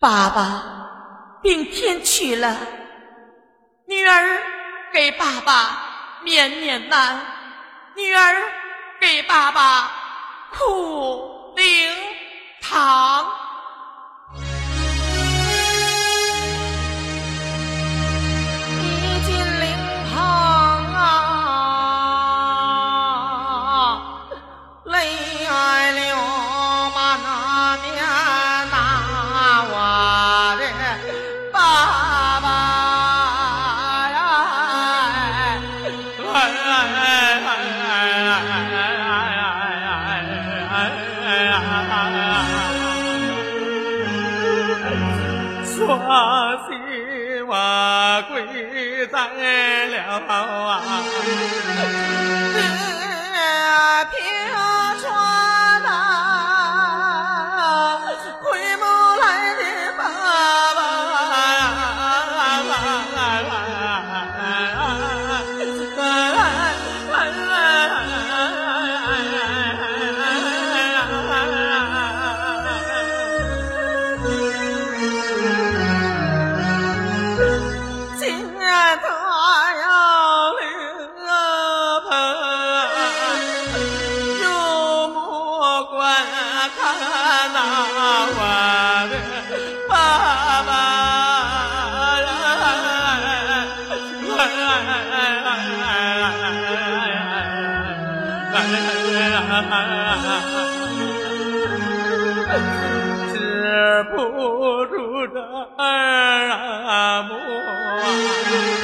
爸爸病天去了，女儿给爸爸绵绵难，女儿给爸爸苦灵堂。了啊，哥 啊不住这耳目落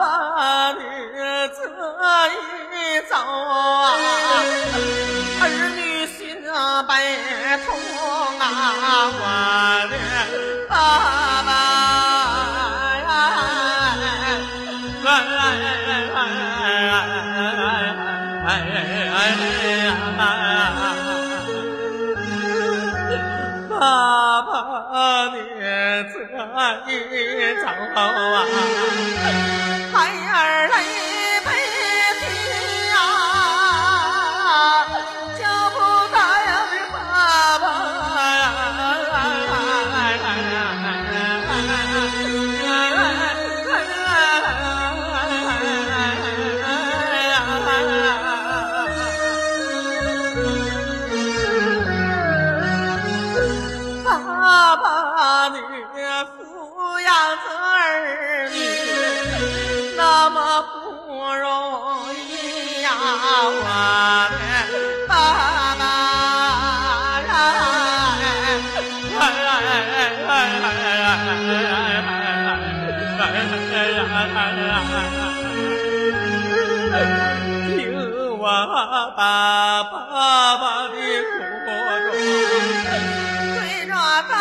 爸你这一走啊，孩听我把爸爸的苦衷，对着大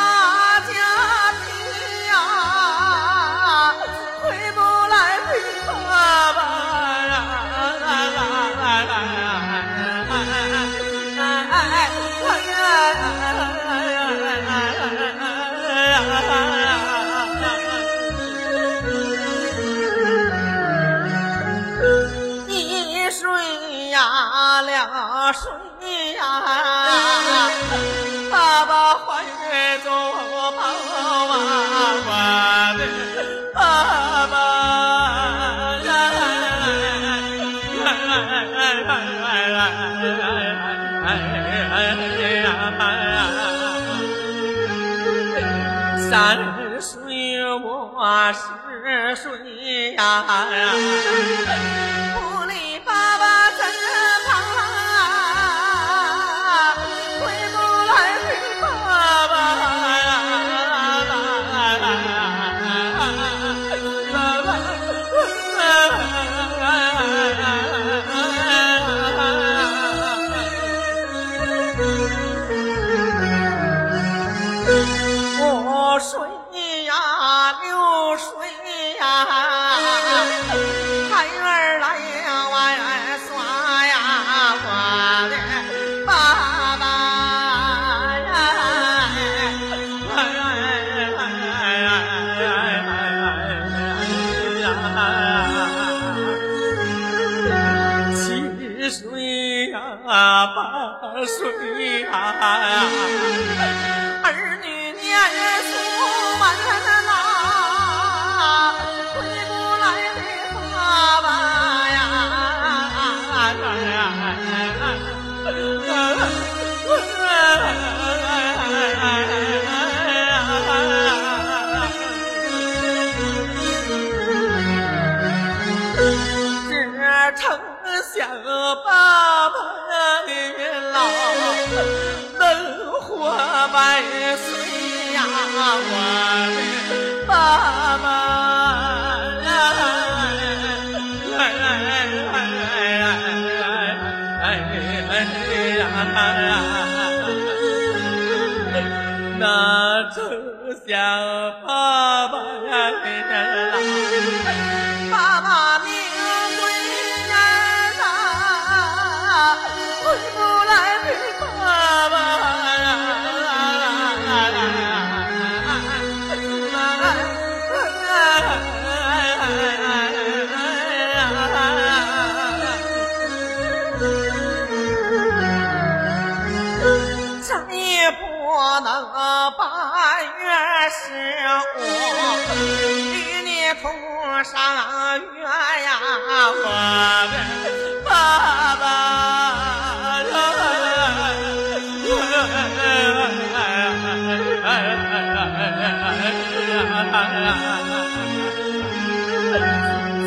山水我是水呀。水呀，流水呀。女儿啊儿女念百岁呀我儿啊怨呀我的爸爸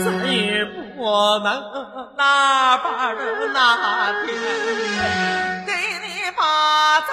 再也不能那把那天给你把粥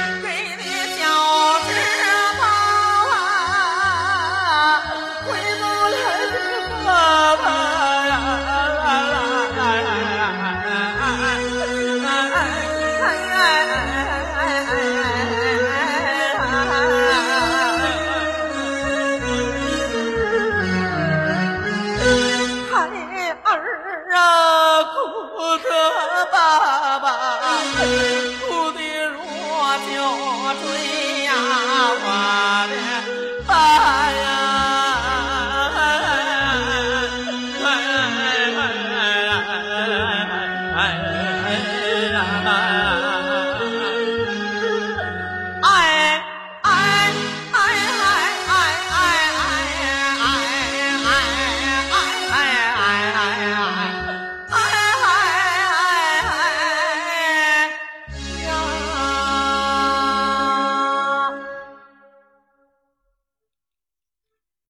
Wow.